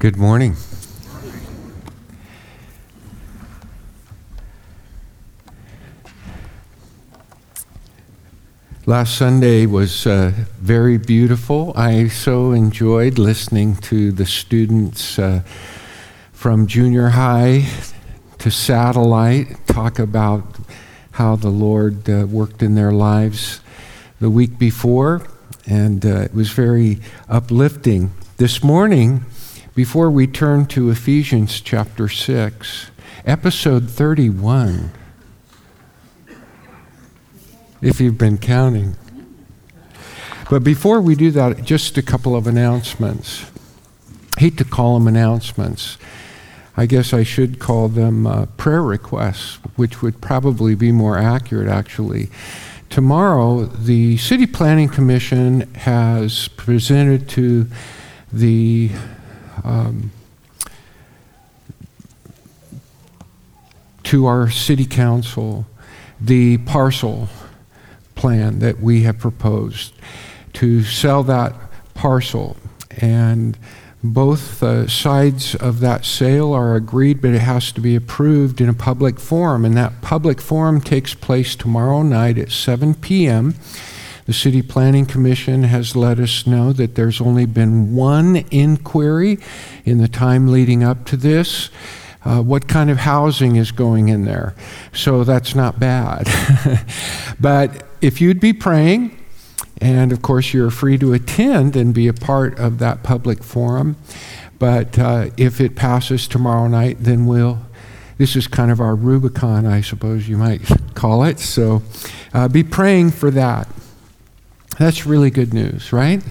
Good morning. Last Sunday was uh, very beautiful. I so enjoyed listening to the students uh, from junior high to satellite talk about how the Lord uh, worked in their lives the week before, and uh, it was very uplifting. This morning, before we turn to Ephesians chapter 6, episode 31, if you've been counting. But before we do that, just a couple of announcements. Hate to call them announcements. I guess I should call them uh, prayer requests, which would probably be more accurate, actually. Tomorrow, the City Planning Commission has presented to the um, to our city council the parcel plan that we have proposed to sell that parcel. And both uh, sides of that sale are agreed, but it has to be approved in a public forum. And that public forum takes place tomorrow night at 7 p.m. The City Planning Commission has let us know that there's only been one inquiry in the time leading up to this. Uh, what kind of housing is going in there? So that's not bad. but if you'd be praying, and of course you're free to attend and be a part of that public forum, but uh, if it passes tomorrow night, then we'll this is kind of our Rubicon, I suppose you might call it. So uh, be praying for that. That's really good news, right?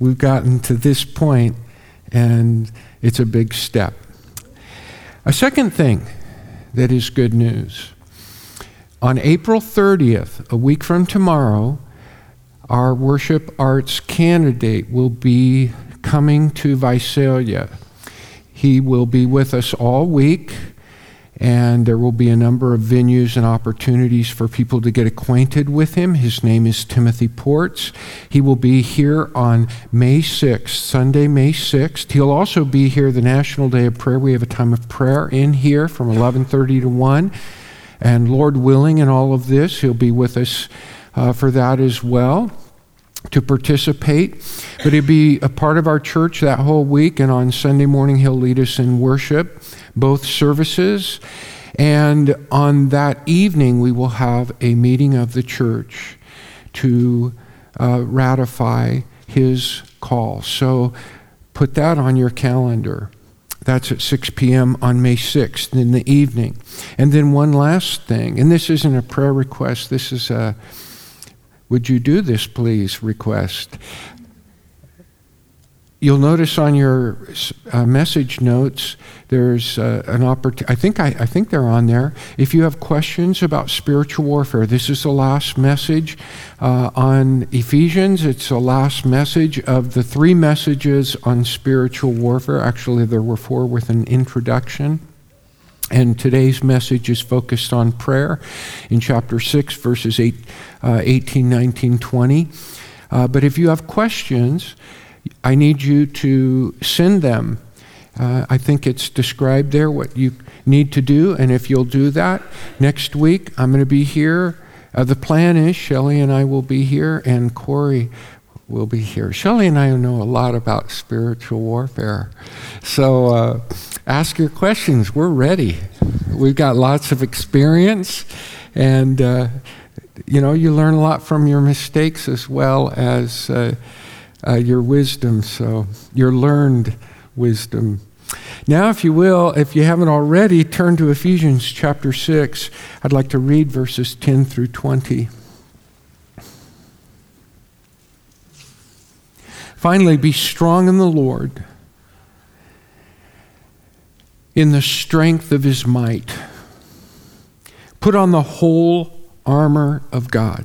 We've gotten to this point, and it's a big step. A second thing that is good news on April 30th, a week from tomorrow, our worship arts candidate will be coming to Visalia. He will be with us all week and there will be a number of venues and opportunities for people to get acquainted with him. His name is Timothy Ports. He will be here on May 6th, Sunday, May 6th. He'll also be here the National Day of Prayer. We have a time of prayer in here from 11:30 to 1. And Lord willing, in all of this, he'll be with us uh, for that as well to participate. But he'll be a part of our church that whole week, and on Sunday morning, he'll lead us in worship both services. And on that evening, we will have a meeting of the church to uh, ratify his call. So put that on your calendar. That's at 6 p.m. on May 6th in the evening. And then one last thing, and this isn't a prayer request, this is a would you do this please request. You'll notice on your uh, message notes there's uh, an opportunity. I think I, I, think they're on there. If you have questions about spiritual warfare, this is the last message uh, on Ephesians. It's the last message of the three messages on spiritual warfare. Actually, there were four with an introduction. And today's message is focused on prayer in chapter 6, verses 8, uh, 18, 19, 20. Uh, but if you have questions, I need you to send them. Uh, I think it's described there what you need to do, and if you'll do that, next week I'm going to be here. Uh, the plan is Shelley and I will be here, and Corey will be here. Shelley and I know a lot about spiritual warfare. So uh, ask your questions. We're ready. We've got lots of experience, and uh, you know, you learn a lot from your mistakes as well as uh, your wisdom, so your learned wisdom. Now, if you will, if you haven't already, turn to Ephesians chapter 6. I'd like to read verses 10 through 20. Finally, be strong in the Lord, in the strength of his might. Put on the whole armor of God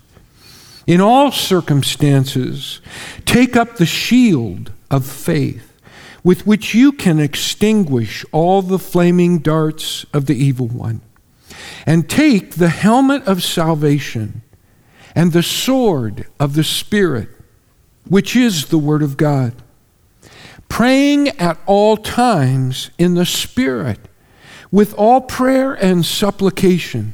In all circumstances, take up the shield of faith with which you can extinguish all the flaming darts of the evil one. And take the helmet of salvation and the sword of the Spirit, which is the Word of God, praying at all times in the Spirit with all prayer and supplication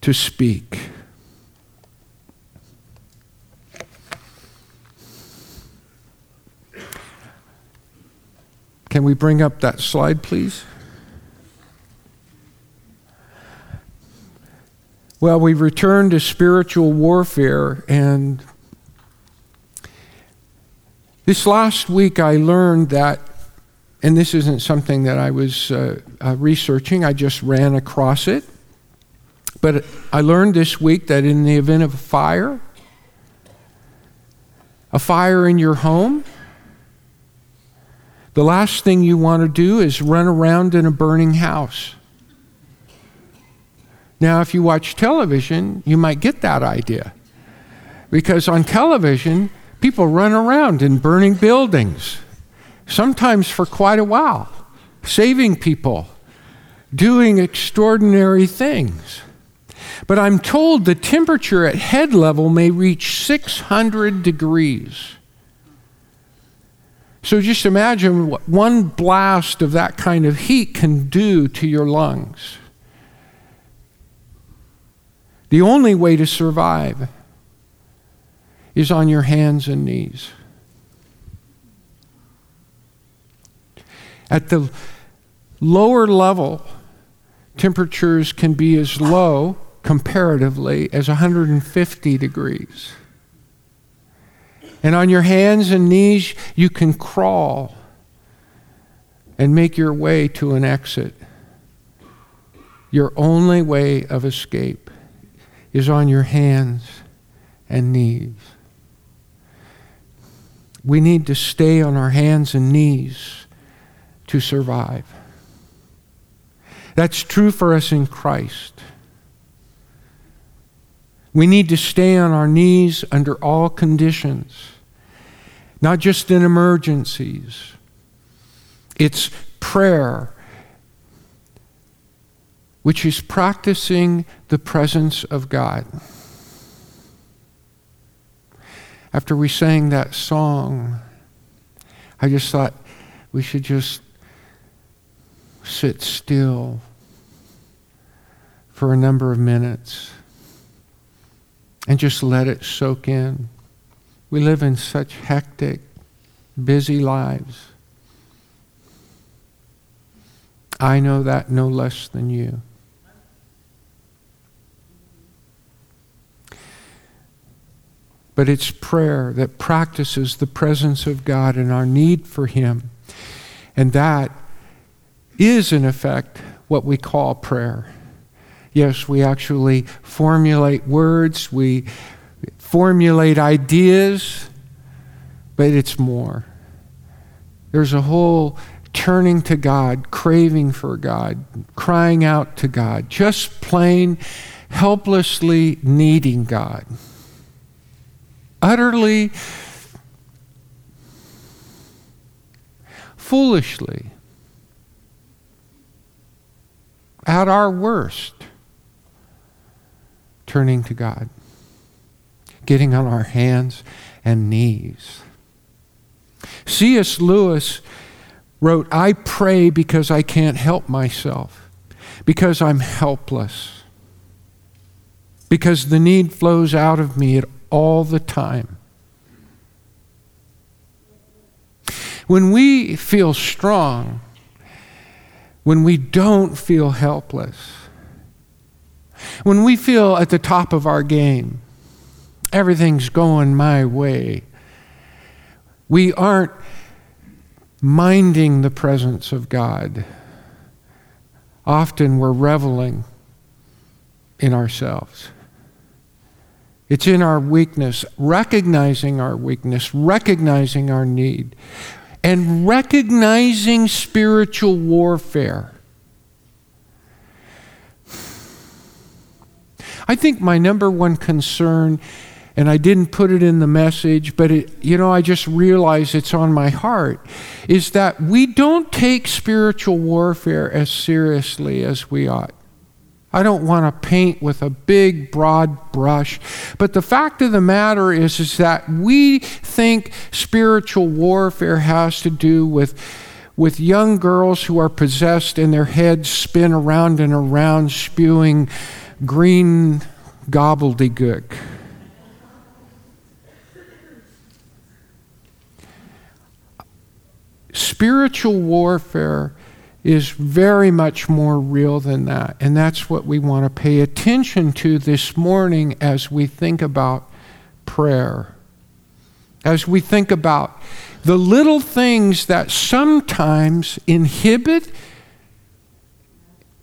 to speak. Can we bring up that slide, please? Well, we return to spiritual warfare, and this last week I learned that, and this isn't something that I was uh, uh, researching, I just ran across it. But I learned this week that in the event of a fire, a fire in your home, the last thing you want to do is run around in a burning house. Now, if you watch television, you might get that idea. Because on television, people run around in burning buildings, sometimes for quite a while, saving people, doing extraordinary things. But I'm told the temperature at head level may reach 600 degrees. So just imagine what one blast of that kind of heat can do to your lungs. The only way to survive is on your hands and knees. At the lower level, temperatures can be as low comparatively as 150 degrees. And on your hands and knees, you can crawl and make your way to an exit. Your only way of escape is on your hands and knees. We need to stay on our hands and knees to survive. That's true for us in Christ. We need to stay on our knees under all conditions, not just in emergencies. It's prayer, which is practicing the presence of God. After we sang that song, I just thought we should just sit still for a number of minutes and just let it soak in. We live in such hectic, busy lives. I know that no less than you. But it's prayer that practices the presence of God and our need for Him. And that is, in effect, what we call prayer. Yes, we actually formulate words, we formulate ideas, but it's more. There's a whole turning to God, craving for God, crying out to God, just plain helplessly needing God. Utterly, foolishly at our worst, turning to God, getting on our hands and knees. C.S. Lewis wrote, I pray because I can't help myself, because I'm helpless, because the need flows out of me all the time. When we feel strong, when we don't feel helpless, when we feel at the top of our game, everything's going my way, we aren't minding the presence of God. Often we're reveling in ourselves. It's in our weakness, recognizing our weakness, recognizing our need, and recognizing spiritual warfare. I think my number one concern, and I didn't put it in the message, but it, you know, I just realized it's on my heart, is that we don't take spiritual warfare as seriously as we ought. I don't want to paint with a big, broad brush. But the fact of the matter is, is that we think spiritual warfare has to do with, with young girls who are possessed and their heads spin around and around, spewing green gobbledygook. Spiritual warfare is very much more real than that. And that's what we want to pay attention to this morning as we think about prayer. As we think about the little things that sometimes inhibit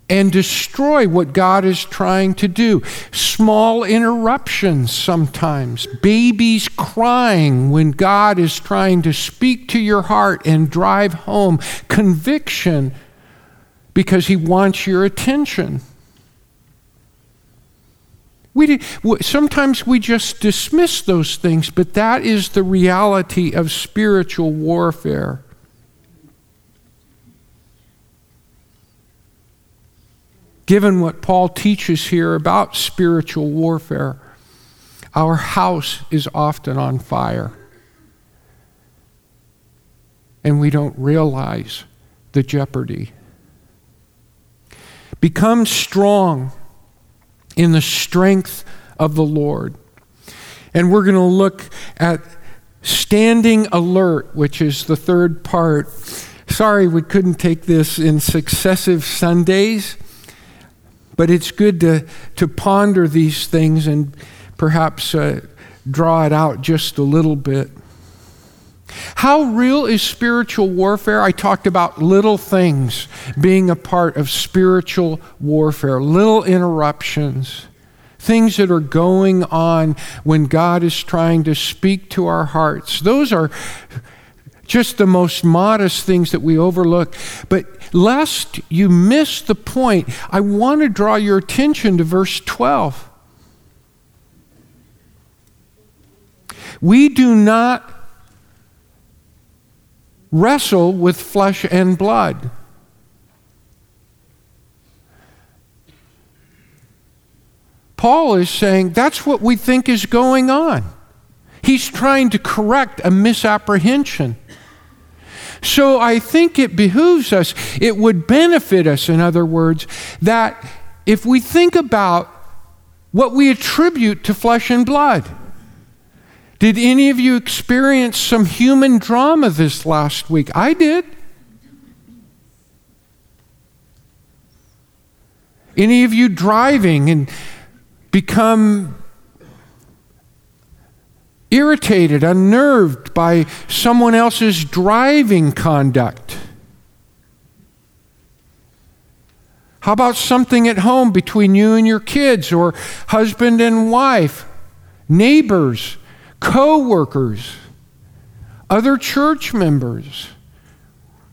and destroy what God is trying to do. Small interruptions sometimes, babies crying when God is trying to speak to your heart and drive home conviction because he wants your attention. We, sometimes we just dismiss those things, but that is the reality of spiritual warfare. Given what Paul teaches here about spiritual warfare, our house is often on fire. And we don't realize the jeopardy. Become strong in the strength of the Lord. And we're going to look at standing alert, which is the third part. Sorry, we couldn't take this in successive Sundays, but it's good to, to ponder these things and perhaps uh, draw it out just a little bit. How real is spiritual warfare? I talked about little things being a part of spiritual warfare, little interruptions, things that are going on when God is trying to speak to our hearts. Those are just the most modest things that we overlook. But lest you miss the point, I want to draw your attention to verse 12. We do not wrestle with flesh and blood. Paul is saying that's what we think is going on. He's trying to correct a misapprehension. So I think it behooves us, it would benefit us, in other words, that if we think about what we attribute to flesh and blood, did any of you experience some human drama this last week? I did. Any of you driving and become irritated, unnerved by someone else's driving conduct? How about something at home between you and your kids, or husband and wife, neighbors? co workers, other church members,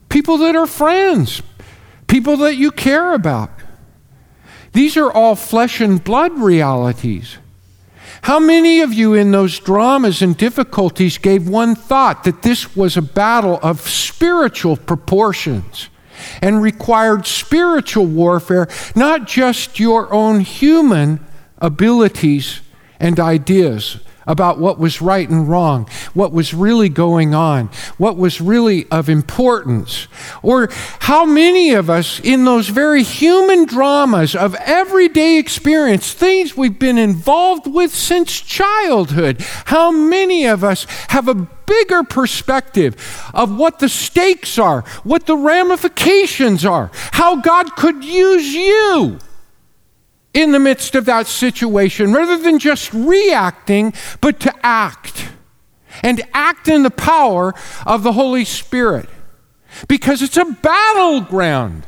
people that are friends, people that you care about. These are all flesh and blood realities. How many of you in those dramas and difficulties gave one thought that this was a battle of spiritual proportions? and required spiritual warfare, not just your own human abilities and ideas about what was right and wrong, what was really going on, what was really of importance. Or how many of us, in those very human dramas of everyday experience, things we've been involved with since childhood, how many of us have a bigger perspective of what the stakes are, what the ramifications are, how God could use you? In the midst of that situation rather than just reacting, but to act and act in the power of the Holy Spirit because it's a battleground.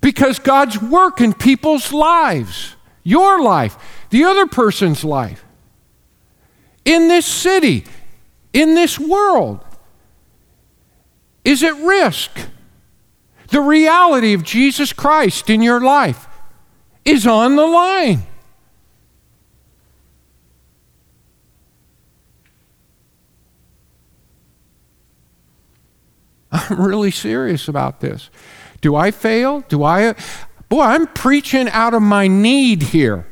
Because God's work in people's lives, your life, the other person's life, in this city, in this world, is at risk. The reality of Jesus Christ in your life is on the line. I'm really serious about this. Do I fail? Do I? Boy, I'm preaching out of my need here.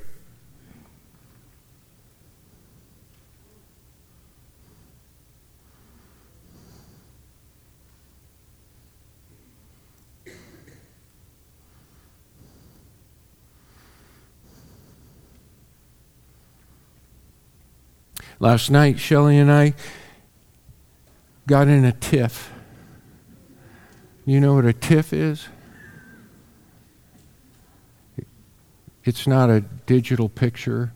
Last night, Shelley and I got in a tiff. You know what a tiff is? It's not a digital picture.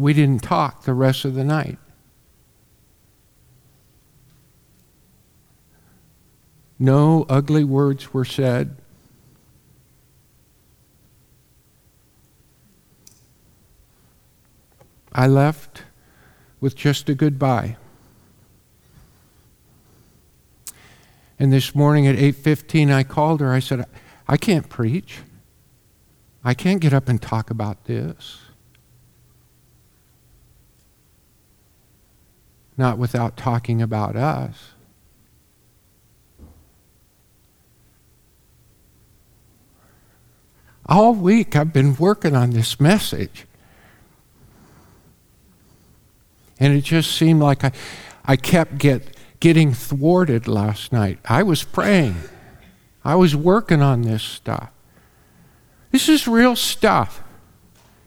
We didn't talk the rest of the night. No ugly words were said. I left with just a goodbye. And this morning at 8:15 I called her. I said, "I can't preach. I can't get up and talk about this." Not without talking about us. All week I've been working on this message. And it just seemed like I, I kept get, getting thwarted last night. I was praying, I was working on this stuff. This is real stuff.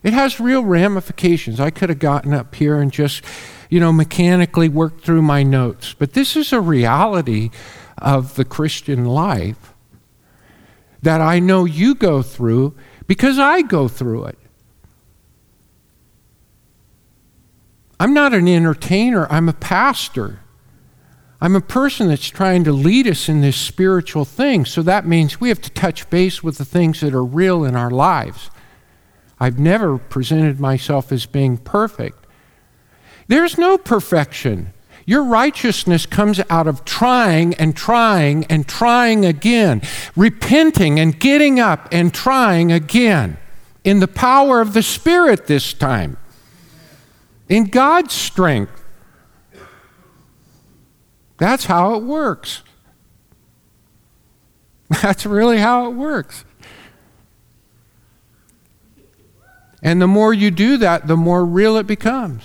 It has real ramifications. I could have gotten up here and just, you know, mechanically worked through my notes. But this is a reality of the Christian life that I know you go through because I go through it. I'm not an entertainer, I'm a pastor. I'm a person that's trying to lead us in this spiritual thing. So that means we have to touch base with the things that are real in our lives. I've never presented myself as being perfect. There's no perfection. Your righteousness comes out of trying and trying and trying again, repenting and getting up and trying again in the power of the Spirit this time in God's strength. That's how it works. That's really how it works. And the more you do that, the more real it becomes.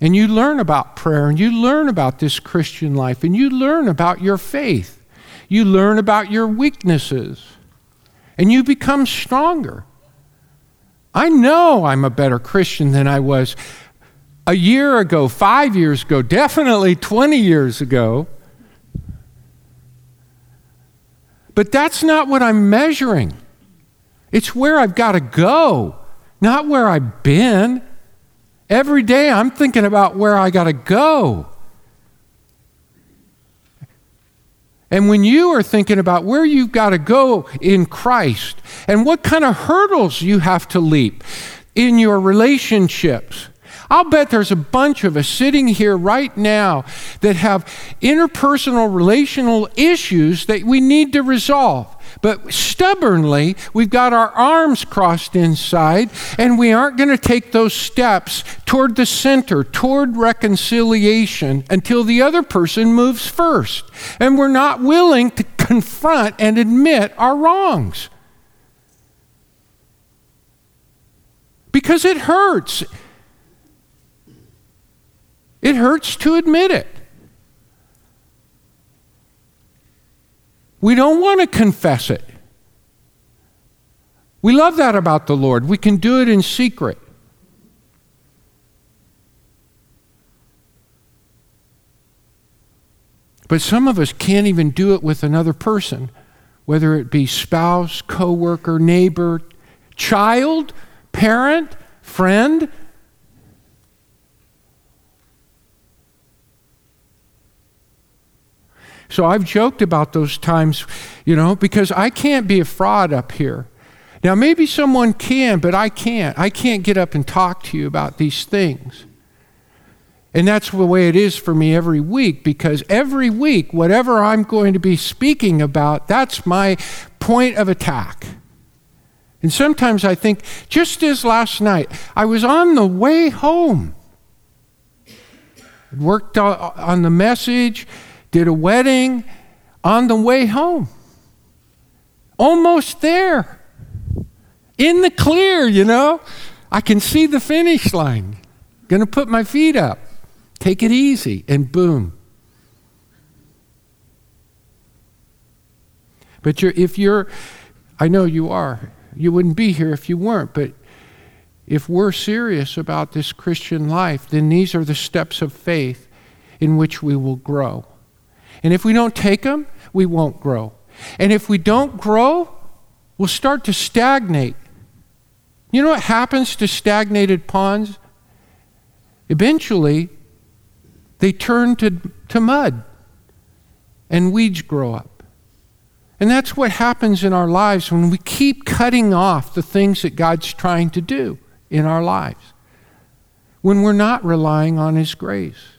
And you learn about prayer, and you learn about this Christian life, and you learn about your faith. You learn about your weaknesses, and you become stronger. I know I'm a better Christian than I was a year ago, five years ago, definitely 20 years ago. But that's not what I'm measuring. It's where I've got to go, not where I've been. Every day I'm thinking about where I got to go. And when you are thinking about where you've got to go in Christ and what kind of hurdles you have to leap in your relationships, I'll bet there's a bunch of us sitting here right now that have interpersonal relational issues that we need to resolve. But stubbornly, we've got our arms crossed inside, and we aren't going to take those steps toward the center, toward reconciliation, until the other person moves first. And we're not willing to confront and admit our wrongs. Because it hurts. It hurts to admit it. We don't want to confess it. We love that about the Lord. We can do it in secret. But some of us can't even do it with another person, whether it be spouse, coworker, neighbor, child, parent, friend. So I've joked about those times, you know, because I can't be a fraud up here. Now, maybe someone can, but I can't. I can't get up and talk to you about these things. And that's the way it is for me every week because every week, whatever I'm going to be speaking about, that's my point of attack. And sometimes I think, just as last night, I was on the way home, worked on the message, did a wedding on the way home. Almost there. In the clear, you know. I can see the finish line. Gonna put my feet up. Take it easy, and boom. But you're, if you're, I know you are, you wouldn't be here if you weren't, but if we're serious about this Christian life, then these are the steps of faith in which we will grow. And if we don't take them, we won't grow. And if we don't grow, we'll start to stagnate. You know what happens to stagnated ponds? Eventually, they turn to, to mud and weeds grow up. And that's what happens in our lives when we keep cutting off the things that God's trying to do in our lives, when we're not relying on His grace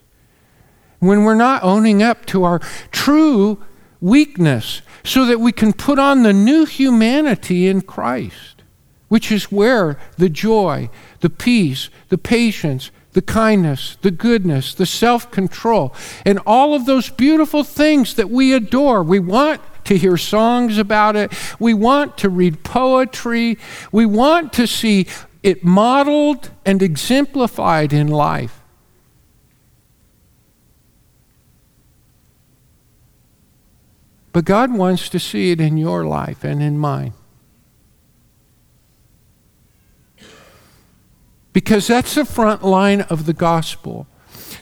when we're not owning up to our true weakness so that we can put on the new humanity in Christ, which is where the joy, the peace, the patience, the kindness, the goodness, the self control, and all of those beautiful things that we adore. We want to hear songs about it. We want to read poetry. We want to see it modeled and exemplified in life. But God wants to see it in your life and in mine. Because that's the front line of the gospel.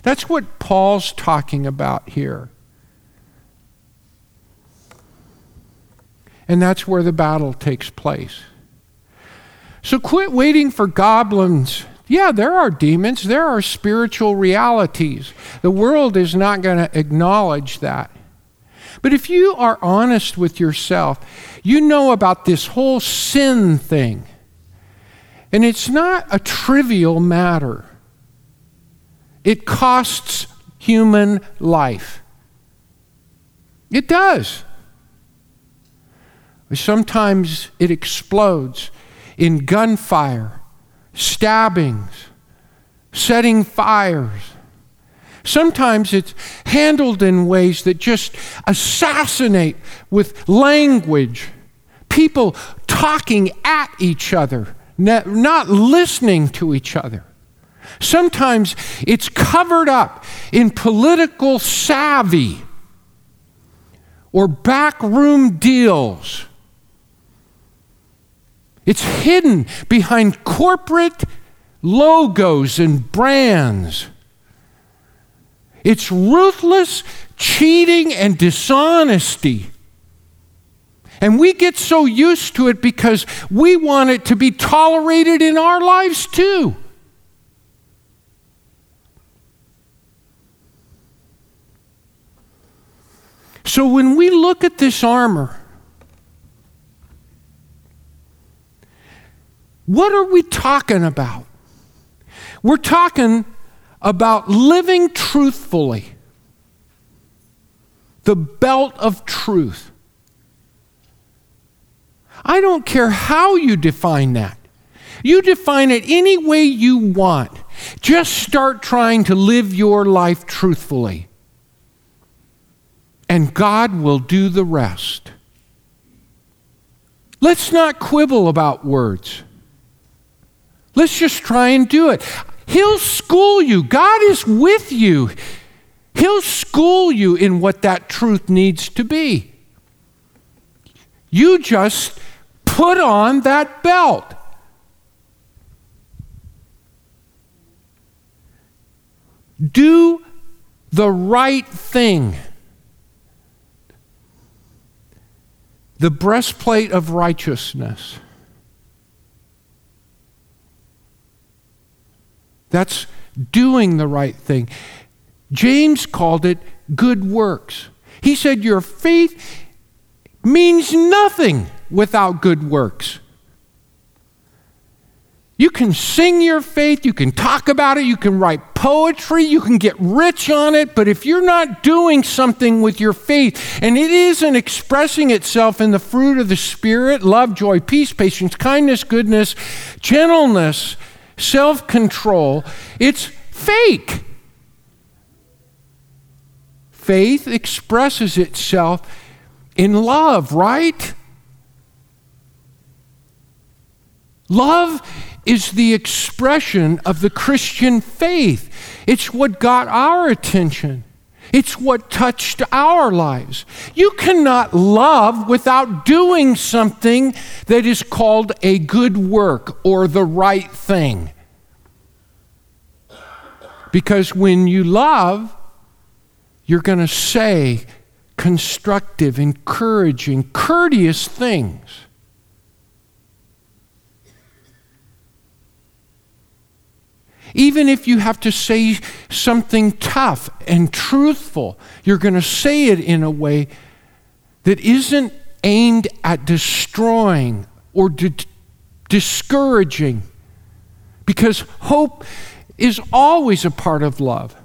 That's what Paul's talking about here. And that's where the battle takes place. So quit waiting for goblins. Yeah, there are demons, there are spiritual realities. The world is not going to acknowledge that. But if you are honest with yourself, you know about this whole sin thing. And it's not a trivial matter, it costs human life. It does. Sometimes it explodes in gunfire, stabbings, setting fires. Sometimes it's handled in ways that just assassinate with language. People talking at each other, not listening to each other. Sometimes it's covered up in political savvy or backroom deals. It's hidden behind corporate logos and brands. It's ruthless cheating and dishonesty. And we get so used to it because we want it to be tolerated in our lives too. So when we look at this armor, what are we talking about? We're talking about living truthfully, the belt of truth. I don't care how you define that. You define it any way you want. Just start trying to live your life truthfully. And God will do the rest. Let's not quibble about words. Let's just try and do it. He'll school you. God is with you. He'll school you in what that truth needs to be. You just put on that belt. Do the right thing. The breastplate of righteousness. That's doing the right thing. James called it good works. He said, Your faith means nothing without good works. You can sing your faith, you can talk about it, you can write poetry, you can get rich on it, but if you're not doing something with your faith and it isn't expressing itself in the fruit of the Spirit love, joy, peace, patience, kindness, goodness, gentleness, self control it's fake. Faith expresses itself in love, right? Love is the expression of the Christian faith. It's what got our attention. It's what touched our lives. You cannot love without doing something that is called a good work or the right thing. Because when you love, you're going to say constructive, encouraging, courteous things. Even if you have to say something tough and truthful, you're going to say it in a way that isn't aimed at destroying or di- discouraging. Because hope is always a part of love.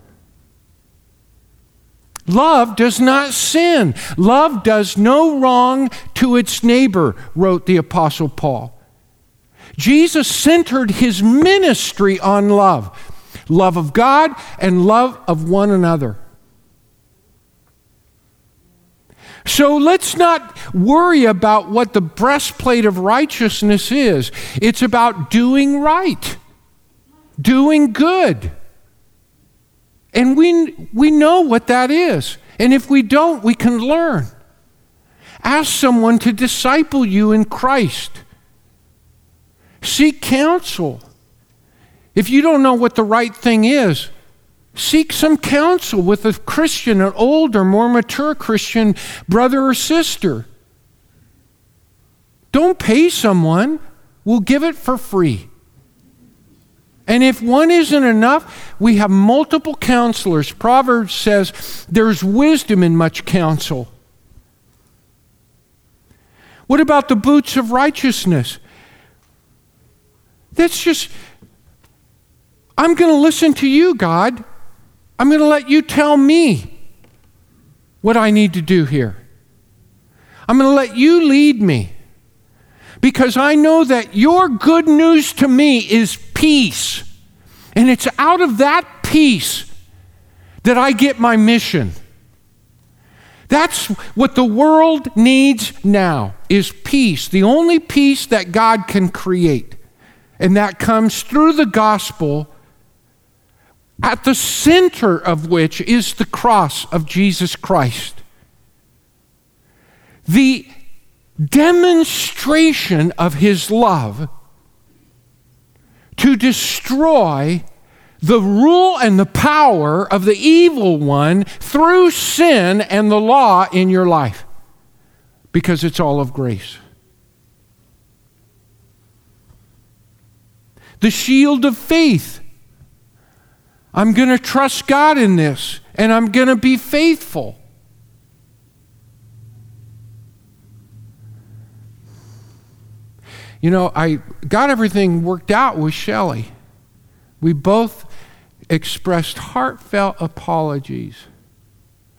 Love does not sin. Love does no wrong to its neighbor, wrote the Apostle Paul. Jesus centered his ministry on love love of God and love of one another. So let's not worry about what the breastplate of righteousness is. It's about doing right, doing good. And we, we know what that is. And if we don't, we can learn. Ask someone to disciple you in Christ. Seek counsel. If you don't know what the right thing is, seek some counsel with a Christian, an older, more mature Christian brother or sister. Don't pay someone, we'll give it for free. And if one isn't enough, we have multiple counselors. Proverbs says there's wisdom in much counsel. What about the boots of righteousness? That's just, I'm going to listen to you, God. I'm going to let you tell me what I need to do here. I'm going to let you lead me because I know that your good news to me is peace. And it's out of that peace that I get my mission. That's what the world needs now is peace, the only peace that God can create and that comes through the gospel, at the center of which is the cross of Jesus Christ. The demonstration of his love to destroy the rule and the power of the evil one through sin and the law in your life because it's all of grace. the shield of faith. I'm going to trust God in this, and I'm going to be faithful. You know, I got everything worked out with Shelley. We both expressed heartfelt apologies.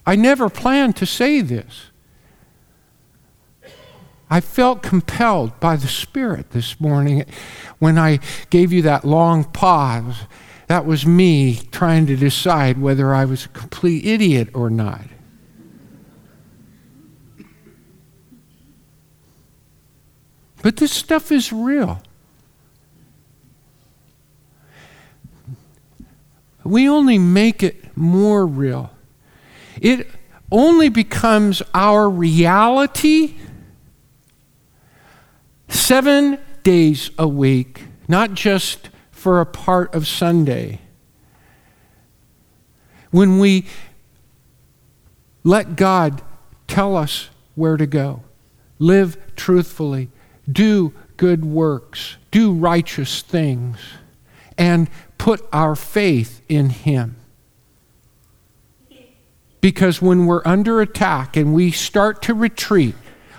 I never planned to say this. I felt compelled by the Spirit this morning when I gave you that long pause. That was me trying to decide whether I was a complete idiot or not. But this stuff is real. We only make it more real. It only becomes our reality seven days a week, not just for a part of Sunday. When we let God tell us where to go, live truthfully, do good works, do righteous things, and put our faith in Him. Because when we're under attack and we start to retreat,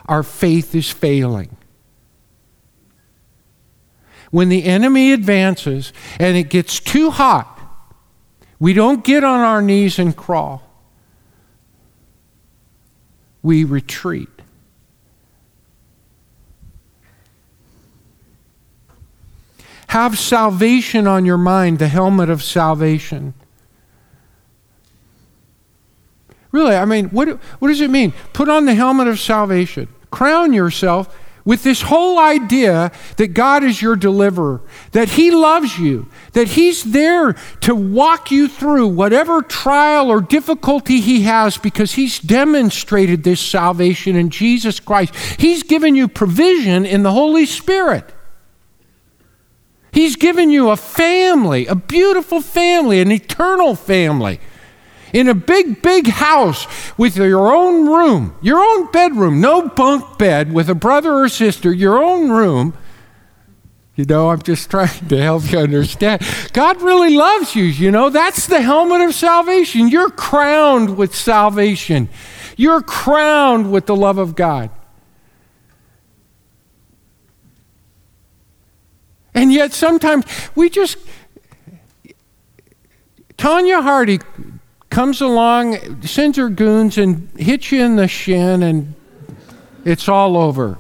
our faith is failing. When the enemy advances and it gets too hot, we don't get on our knees and crawl. We retreat. Have salvation on your mind, the helmet of salvation. Really, I mean, what, what does it mean? Put on the helmet of salvation. Crown yourself with this whole idea that God is your deliverer, that He loves you, that He's there to walk you through whatever trial or difficulty He has because He's demonstrated this salvation in Jesus Christ. He's given you provision in the Holy Spirit. He's given you a family, a beautiful family, an eternal family. In a big, big house with your own room, your own bedroom, no bunk bed with a brother or sister, your own room. You know, I'm just trying to help you understand. God really loves you, you know. That's the helmet of salvation. You're crowned with salvation, you're crowned with the love of God. And yet sometimes we just, Tonya Harding comes along, sends her goons, and hits you in the shin, and it's all over.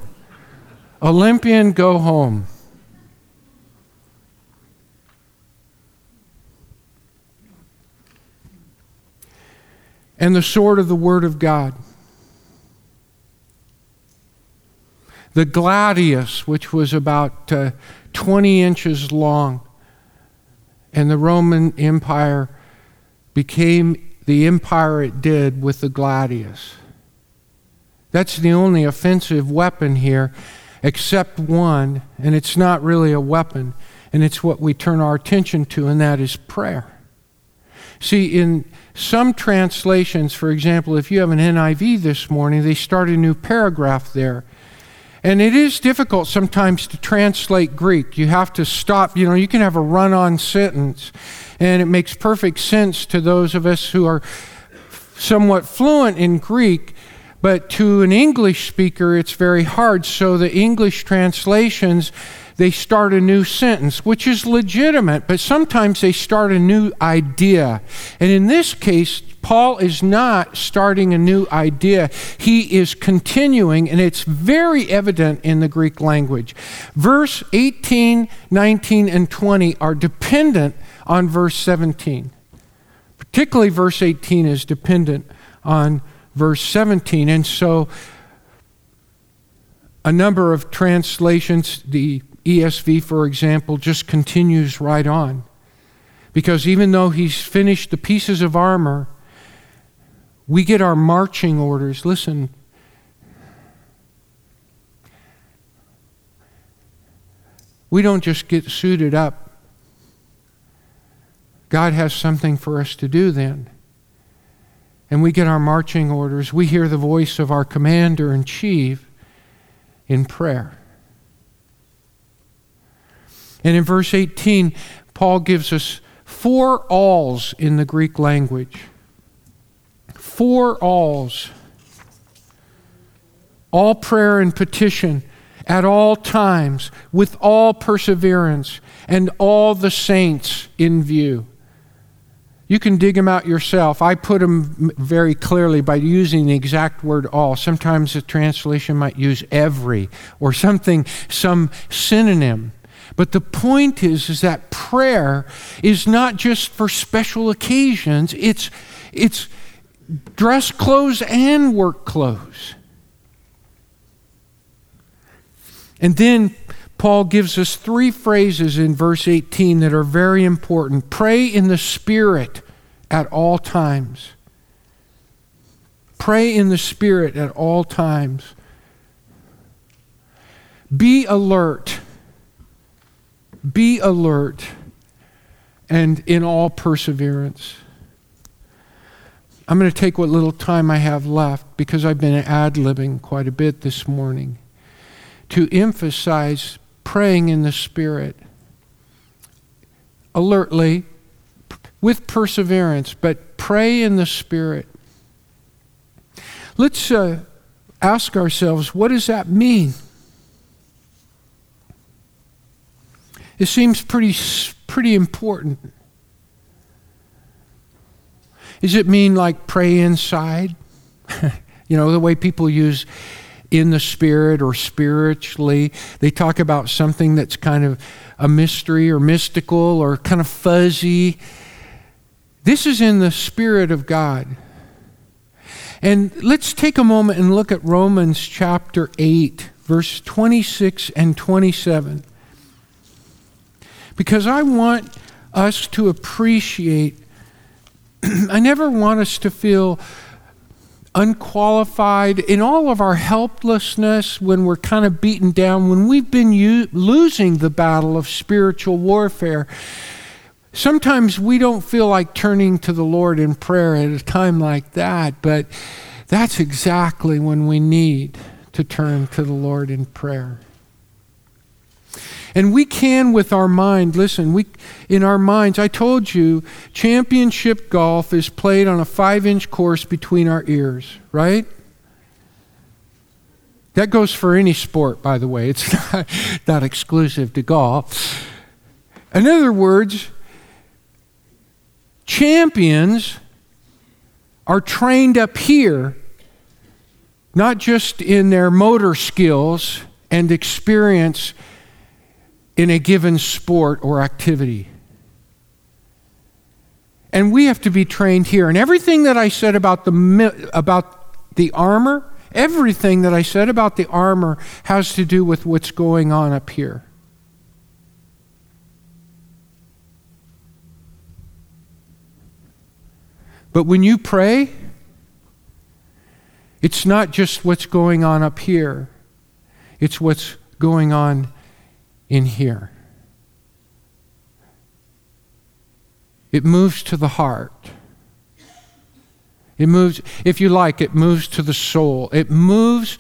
Olympian, go home. And the sword of the Word of God. The gladius, which was about uh, 20 inches long. And the Roman Empire became the empire it did with the gladius. That's the only offensive weapon here, except one, and it's not really a weapon, and it's what we turn our attention to, and that is prayer. See, in some translations, for example, if you have an NIV this morning, they start a new paragraph there. And it is difficult sometimes to translate Greek. You have to stop, you know, you can have a run on sentence, and it makes perfect sense to those of us who are somewhat fluent in Greek, but to an English speaker, it's very hard. So the English translations, they start a new sentence, which is legitimate, but sometimes they start a new idea. And in this case, Paul is not starting a new idea. He is continuing, and it's very evident in the Greek language. Verse 18, 19, and 20 are dependent on verse 17. Particularly, verse 18 is dependent on verse 17. And so, a number of translations, the ESV, for example, just continues right on. Because even though he's finished the pieces of armor, we get our marching orders. Listen. We don't just get suited up. God has something for us to do then. And we get our marching orders. We hear the voice of our commander in chief in prayer. And in verse 18, Paul gives us four alls in the Greek language four alls. All prayer and petition at all times, with all perseverance, and all the saints in view. You can dig them out yourself. I put them very clearly by using the exact word all. Sometimes the translation might use every or something, some synonym. But the point is, is that prayer is not just for special occasions, it's, it's dress clothes and work clothes. And then Paul gives us three phrases in verse 18 that are very important. Pray in the Spirit at all times. Pray in the Spirit at all times. Be alert. Be alert and in all perseverance. I'm going to take what little time I have left because I've been ad libbing quite a bit this morning to emphasize praying in the Spirit alertly, with perseverance, but pray in the Spirit. Let's uh, ask ourselves what does that mean? It seems pretty, pretty important. Does it mean like pray inside? you know, the way people use in the spirit or spiritually. They talk about something that's kind of a mystery or mystical or kind of fuzzy. This is in the spirit of God. And let's take a moment and look at Romans chapter 8, verse 26 and 27. Because I want us to appreciate, I never want us to feel unqualified, in all of our helplessness, when we're kind of beaten down, when we've been u- losing the battle of spiritual warfare, sometimes we don't feel like turning to the Lord in prayer at a time like that, but that's exactly when we need to turn to the Lord in prayer. And we can, with our mind, listen, we, in our minds, I told you, championship golf is played on a five inch course between our ears, right? That goes for any sport, by the way. It's not, not exclusive to golf. In other words, champions are trained up here, not just in their motor skills and experience in a given sport or activity. And we have to be trained here. And everything that I said about the, about the armor, everything that I said about the armor has to do with what's going on up here. But when you pray, it's not just what's going on up here, it's what's going on in here. It moves to the heart. It moves, if you like, it moves to the soul. It moves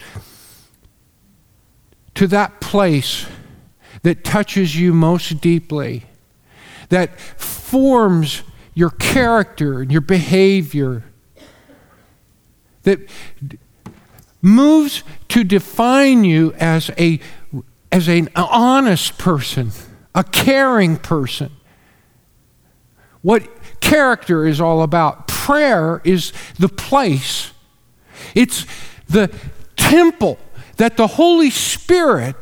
to that place that touches you most deeply, that forms your character and your behavior, that moves to define you as a as an honest person, a caring person. What character is all about. Prayer is the place, it's the temple that the Holy Spirit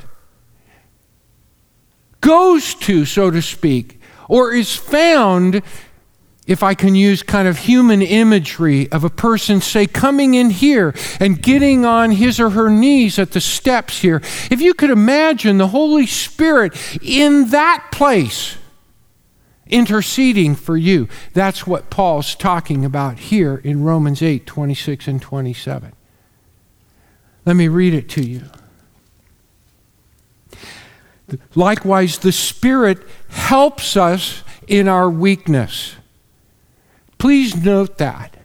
goes to, so to speak, or is found if I can use kind of human imagery of a person, say, coming in here and getting on his or her knees at the steps here, if you could imagine the Holy Spirit in that place interceding for you, that's what Paul's talking about here in Romans 8 26 and 27. Let me read it to you. Likewise, the Spirit helps us in our weakness. Please note that.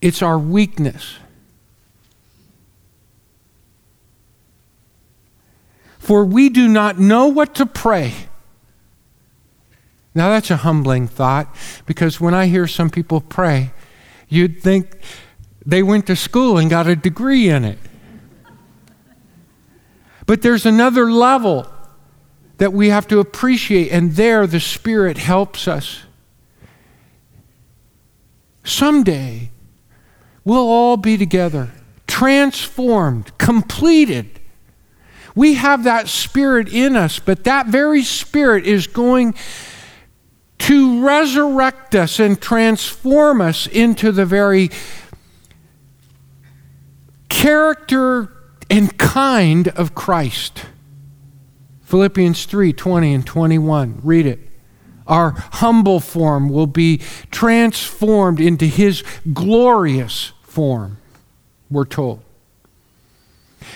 It's our weakness. For we do not know what to pray. Now, that's a humbling thought because when I hear some people pray, you'd think they went to school and got a degree in it. But there's another level that we have to appreciate, and there the Spirit helps us. Someday we'll all be together, transformed, completed. We have that spirit in us, but that very spirit is going to resurrect us and transform us into the very character and kind of Christ. Philippians 3 20 and 21. Read it. Our humble form will be transformed into his glorious form, we're told.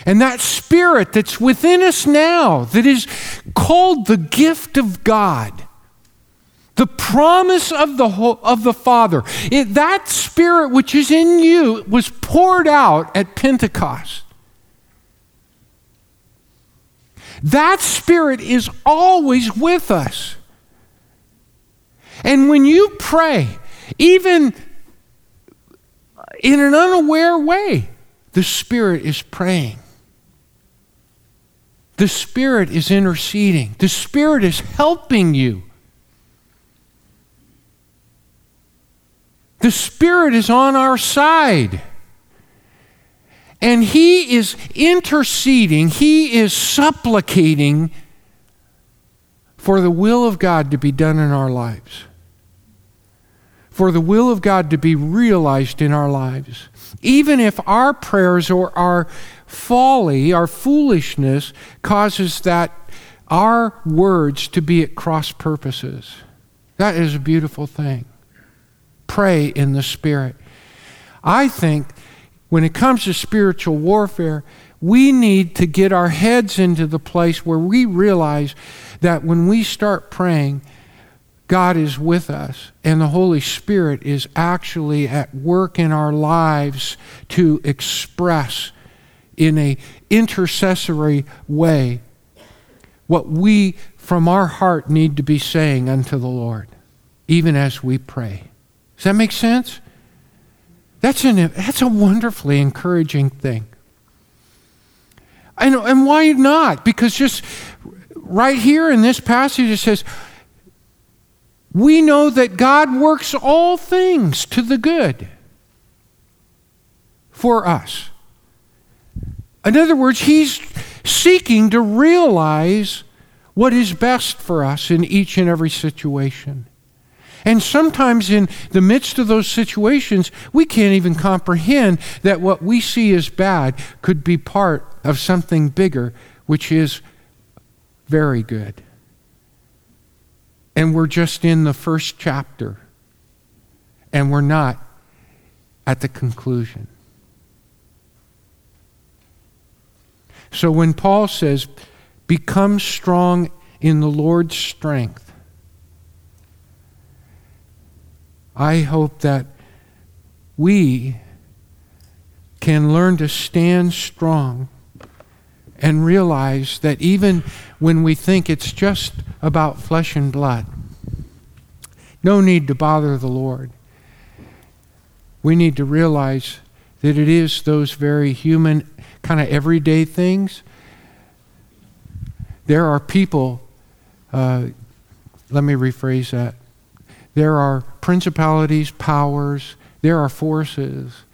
And that spirit that's within us now, that is called the gift of God, the promise of the, of the Father, it, that spirit which is in you was poured out at Pentecost. That Spirit is always with us. And when you pray, even in an unaware way, the Spirit is praying. The Spirit is interceding. The Spirit is helping you. The Spirit is on our side. And he is interceding, he is supplicating for the will of God to be done in our lives, for the will of God to be realized in our lives. Even if our prayers or our folly, our foolishness, causes that our words to be at cross purposes. That is a beautiful thing. Pray in the Spirit. I think when it comes to spiritual warfare, we need to get our heads into the place where we realize that when we start praying, God is with us and the Holy Spirit is actually at work in our lives to express in a intercessory way what we from our heart need to be saying unto the Lord even as we pray. Does that make sense? That's, an, that's a wonderfully encouraging thing. And, and why not? Because just right here in this passage it says, we know that God works all things to the good for us. In other words, He's seeking to realize what is best for us in each and every situation. And sometimes, in the midst of those situations, we can't even comprehend that what we see as bad could be part of something bigger, which is very good. And we're just in the first chapter, and we're not at the conclusion. So when Paul says, become strong in the Lord's strength, I hope that we can learn to stand strong and realize that even when we think it's just about flesh and blood, no need to bother the Lord. We need to realize that it is those very human, kind of everyday things. There are people, uh, let me rephrase that. There are principalities, powers, there are forces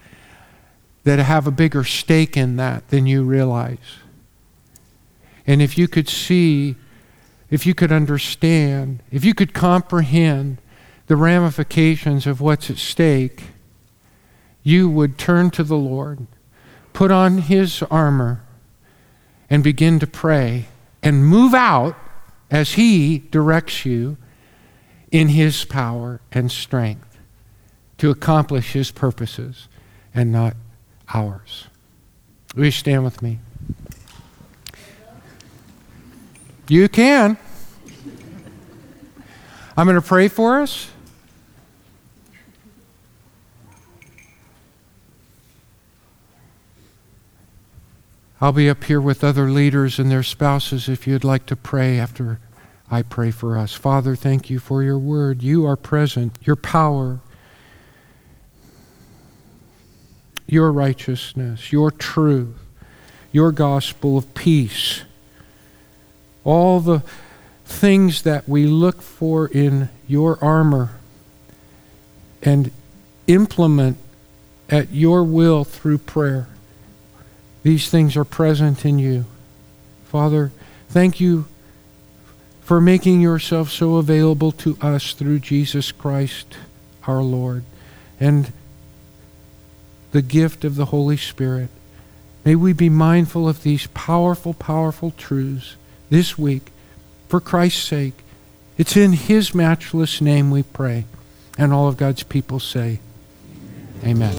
that have a bigger stake in that than you realize. And if you could see, if you could understand, if you could comprehend the ramifications of what's at stake, you would turn to the Lord, put on His armor, and begin to pray and move out as He directs you in His power and strength to accomplish His purposes and not ours. Will you stand with me? You can. I'm going to pray for us. I'll be up here with other leaders and their spouses if you'd like to pray after I pray for us. Father, thank you for your word. You are present, your power, your righteousness, your truth, your gospel of peace. All the things that we look for in your armor and implement at your will through prayer. These things are present in you. Father, thank you for making yourself so available to us through Jesus Christ our Lord and the gift of the Holy Spirit. May we be mindful of these powerful, powerful truths this week for Christ's sake. It's in His matchless name we pray. And all of God's people say, Amen.